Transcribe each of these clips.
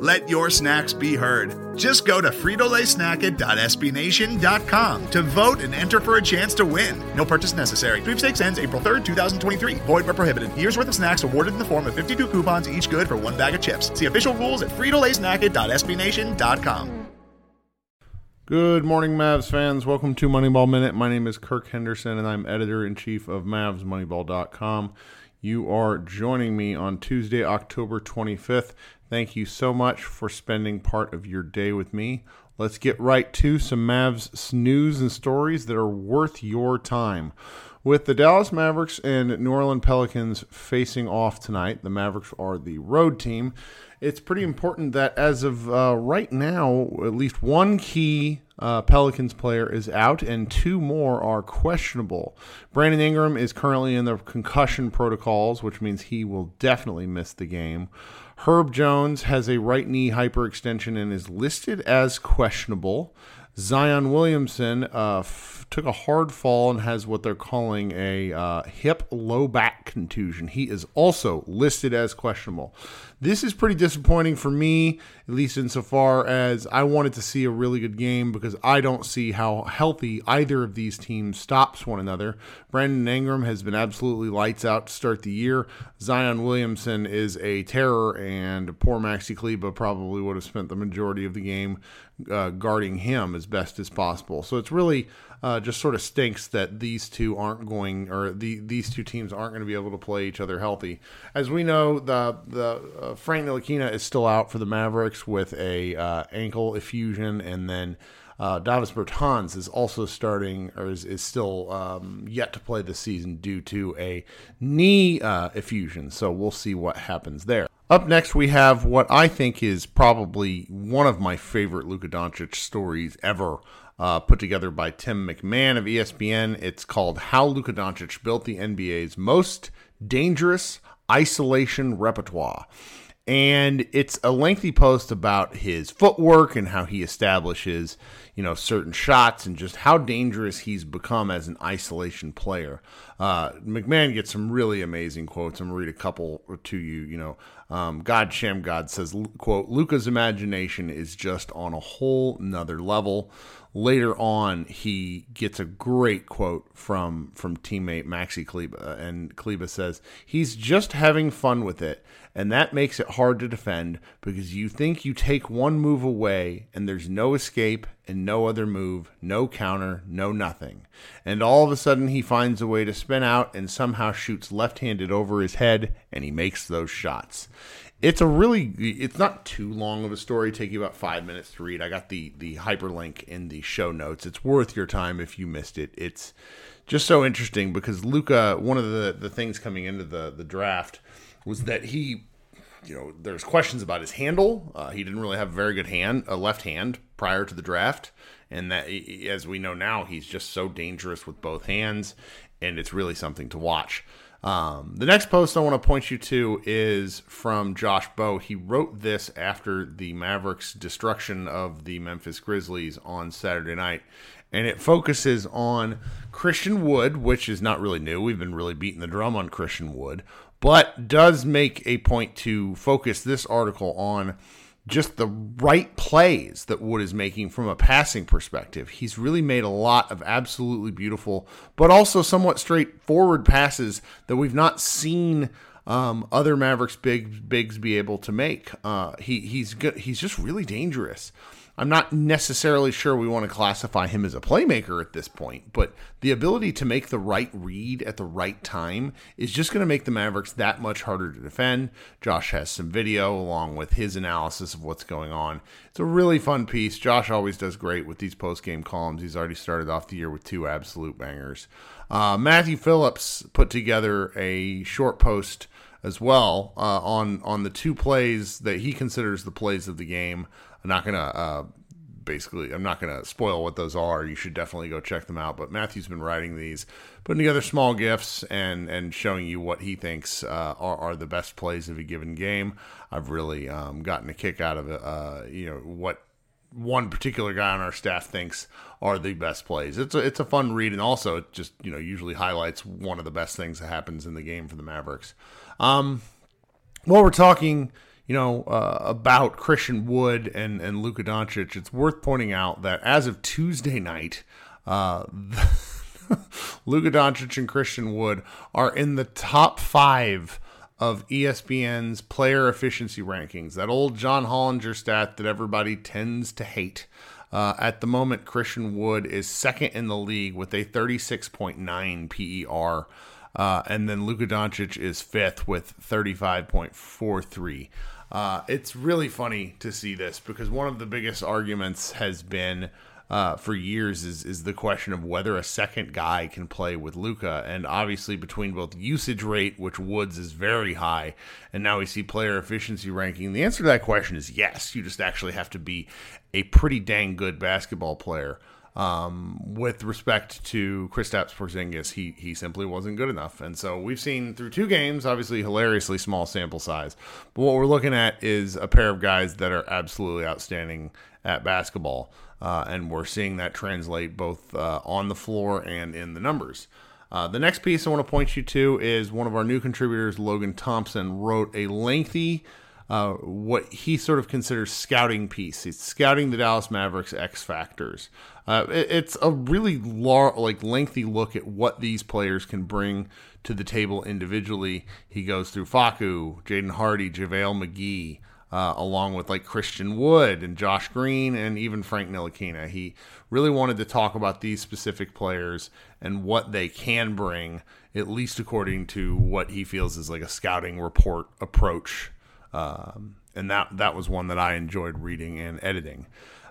Let your snacks be heard. Just go to fritolaysnacket.sbnation.com to vote and enter for a chance to win. No purchase necessary. Sweepstakes ends April 3rd, 2023. Void where prohibited. Year's worth of snacks awarded in the form of 52 coupons, each good for one bag of chips. See official rules at fritolaysnacket.sbnation.com. Good morning, Mavs fans. Welcome to Moneyball Minute. My name is Kirk Henderson, and I'm editor in chief of MavsMoneyball.com. You are joining me on Tuesday, October 25th. Thank you so much for spending part of your day with me. Let's get right to some Mavs news and stories that are worth your time. With the Dallas Mavericks and New Orleans Pelicans facing off tonight, the Mavericks are the road team. It's pretty important that as of uh, right now, at least one key uh, Pelicans player is out, and two more are questionable. Brandon Ingram is currently in the concussion protocols, which means he will definitely miss the game. Herb Jones has a right knee hyperextension and is listed as questionable. Zion Williamson uh, f- took a hard fall and has what they're calling a uh, hip low back contusion. He is also listed as questionable. This is pretty disappointing for me, at least insofar as I wanted to see a really good game because I don't see how healthy either of these teams stops one another. Brandon Ingram has been absolutely lights out to start the year. Zion Williamson is a terror, and poor Maxi Kleber probably would have spent the majority of the game uh, guarding him as best as possible. So it's really uh, just sort of stinks that these two aren't going, or the these two teams aren't going to be able to play each other healthy. As we know, the the uh, Frank Ntilikina is still out for the Mavericks with a uh, ankle effusion, and then. Uh, Davis Bertans is also starting, or is, is still um, yet to play this season due to a knee uh, effusion. So we'll see what happens there. Up next, we have what I think is probably one of my favorite Luka Doncic stories ever uh, put together by Tim McMahon of ESPN. It's called How Luka Doncic Built the NBA's Most Dangerous Isolation Repertoire. And it's a lengthy post about his footwork and how he establishes, you know, certain shots and just how dangerous he's become as an isolation player. Uh, McMahon gets some really amazing quotes. I'm gonna read a couple to you. You know, um, God Shem God says, "quote Luka's imagination is just on a whole nother level." later on he gets a great quote from from teammate Maxi Kleber and Kleber says he's just having fun with it and that makes it hard to defend because you think you take one move away and there's no escape and no other move no counter no nothing. And all of a sudden he finds a way to spin out and somehow shoots left-handed over his head and he makes those shots. It's a really it's not too long of a story take you about five minutes to read. I got the the hyperlink in the show notes. It's worth your time if you missed it. It's just so interesting because Luka, one of the the things coming into the the draft was that he you know there's questions about his handle uh, he didn't really have a very good hand a left hand prior to the draft And that, as we know now, he's just so dangerous with both hands, and it's really something to watch. Um, the next post I want to point you to is from Josh Bowe. He wrote this after the Mavericks' destruction of the Memphis Grizzlies on Saturday night. And it focuses on Christian Wood, which is not really new. We've been really beating the drum on Christian Wood, but does make a point to focus this article on just the right plays that Wood is making from a passing perspective. He's really made a lot of absolutely beautiful, but also somewhat straightforward passes that we've not seen um, other Mavericks big bigs be able to make. Uh, he he's good. He's just really dangerous. I'm not necessarily sure we want to classify him as a playmaker at this point, but the ability to make the right read at the right time is just going to make the Mavericks that much harder to defend. Josh has some video along with his analysis of what's going on. It's a really fun piece. Josh always does great with these post game columns. He's already started off the year with two absolute bangers. Uh, Matthew Phillips put together a short post as well uh, on on the two plays that he considers the plays of the game. I'm not gonna uh, basically I'm not gonna spoil what those are. You should definitely go check them out. But Matthew's been writing these, putting together small gifts and and showing you what he thinks uh, are, are the best plays of a given game. I've really um, gotten a kick out of. Uh, you know what one particular guy on our staff thinks are the best plays. It's a, it's a fun read, and also it just you know usually highlights one of the best things that happens in the game for the Mavericks. Um, while we're talking you know, uh, about Christian Wood and, and Luka Doncic, it's worth pointing out that as of Tuesday night, uh, Luka Doncic and Christian Wood are in the top five of ESPN's player efficiency rankings. That old John Hollinger stat that everybody tends to hate. Uh, at the moment, Christian Wood is second in the league with a 36.9 PER. Uh, and then Luka Doncic is fifth with 35.43. Uh, it's really funny to see this because one of the biggest arguments has been uh, for years is is the question of whether a second guy can play with Luka, and obviously between both usage rate, which Wood's is very high, and now we see player efficiency ranking. The answer to that question is yes. You just actually have to be a pretty dang good basketball player. Um, with respect to Kristaps Porzingis, he he simply wasn't good enough, and so we've seen through two games, obviously hilariously small sample size, but what we're looking at is a pair of guys that are absolutely outstanding at basketball, uh, and we're seeing that translate both uh, on the floor and in the numbers. Uh, the next piece I want to point you to is one of our new contributors, Logan Thompson, wrote a lengthy uh, what he sort of considers scouting piece. He's scouting the Dallas Mavericks X factors. Uh, it, it's a really lar- like lengthy look at what these players can bring to the table individually. He goes through Facu, Jaden Hardy, JaVale McGee, uh, along with like Christian Wood and Josh Green and even Frank Ntilikina. He really wanted to talk about these specific players and what they can bring, at least according to what he feels is like a scouting report approach um, and that that was one that I enjoyed reading and editing.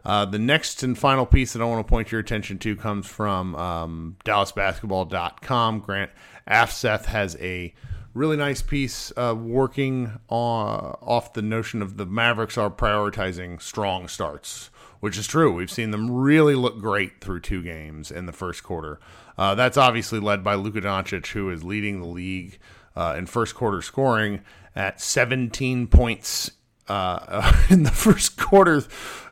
Uh, the next and final piece that I want to point your attention to comes from um, DallasBasketball.com. Grant Afseth has a really nice piece uh, working on, off the notion of the Mavericks are prioritizing strong starts, which is true. We've seen them really look great through two games in the first quarter. Uh, that's obviously led by Luka Doncic, who is leading the league uh, in first quarter scoring at 17 points uh, in the first quarter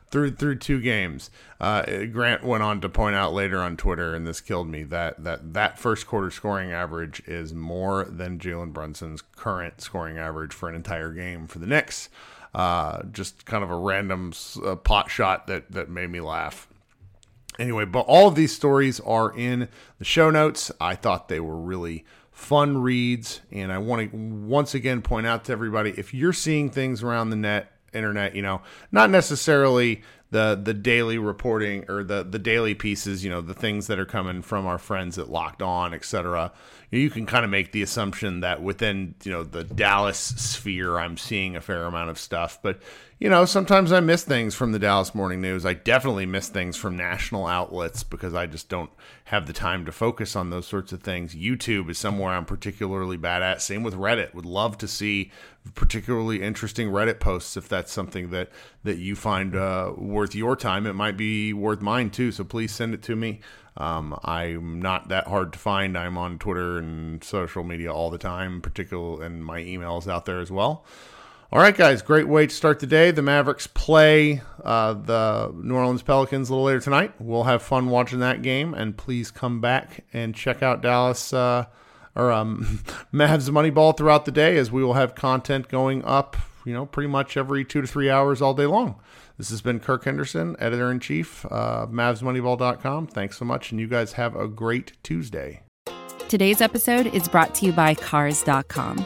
through through two games. Uh, Grant went on to point out later on Twitter, and this killed me that that that first quarter scoring average is more than Jalen Brunson's current scoring average for an entire game for the Knicks. Uh, just kind of a random uh, pot shot that that made me laugh. Anyway, but all of these stories are in the show notes. I thought they were really fun reads. And I want to once again point out to everybody if you're seeing things around the net, internet, you know, not necessarily the the daily reporting or the the daily pieces, you know, the things that are coming from our friends at Locked On, etc. You can kind of make the assumption that within you know the Dallas sphere, I'm seeing a fair amount of stuff. But you know, sometimes I miss things from the Dallas Morning News. I definitely miss things from national outlets because I just don't have the time to focus on those sorts of things. YouTube is somewhere I'm particularly bad at. Same with Reddit. Would love to see particularly interesting Reddit posts if that's something that that you find uh, worth your time. It might be worth mine too. So please send it to me. Um, I'm not that hard to find. I'm on Twitter and social media all the time, particularly, and my emails out there as well. All right, guys, great way to start the day. The Mavericks play uh, the New Orleans Pelicans a little later tonight. We'll have fun watching that game, and please come back and check out Dallas uh, or um, Mavs Moneyball throughout the day, as we will have content going up, you know, pretty much every two to three hours all day long. This has been Kirk Henderson, editor in chief, uh, MavsMoneyball.com. Thanks so much, and you guys have a great Tuesday. Today's episode is brought to you by Cars.com.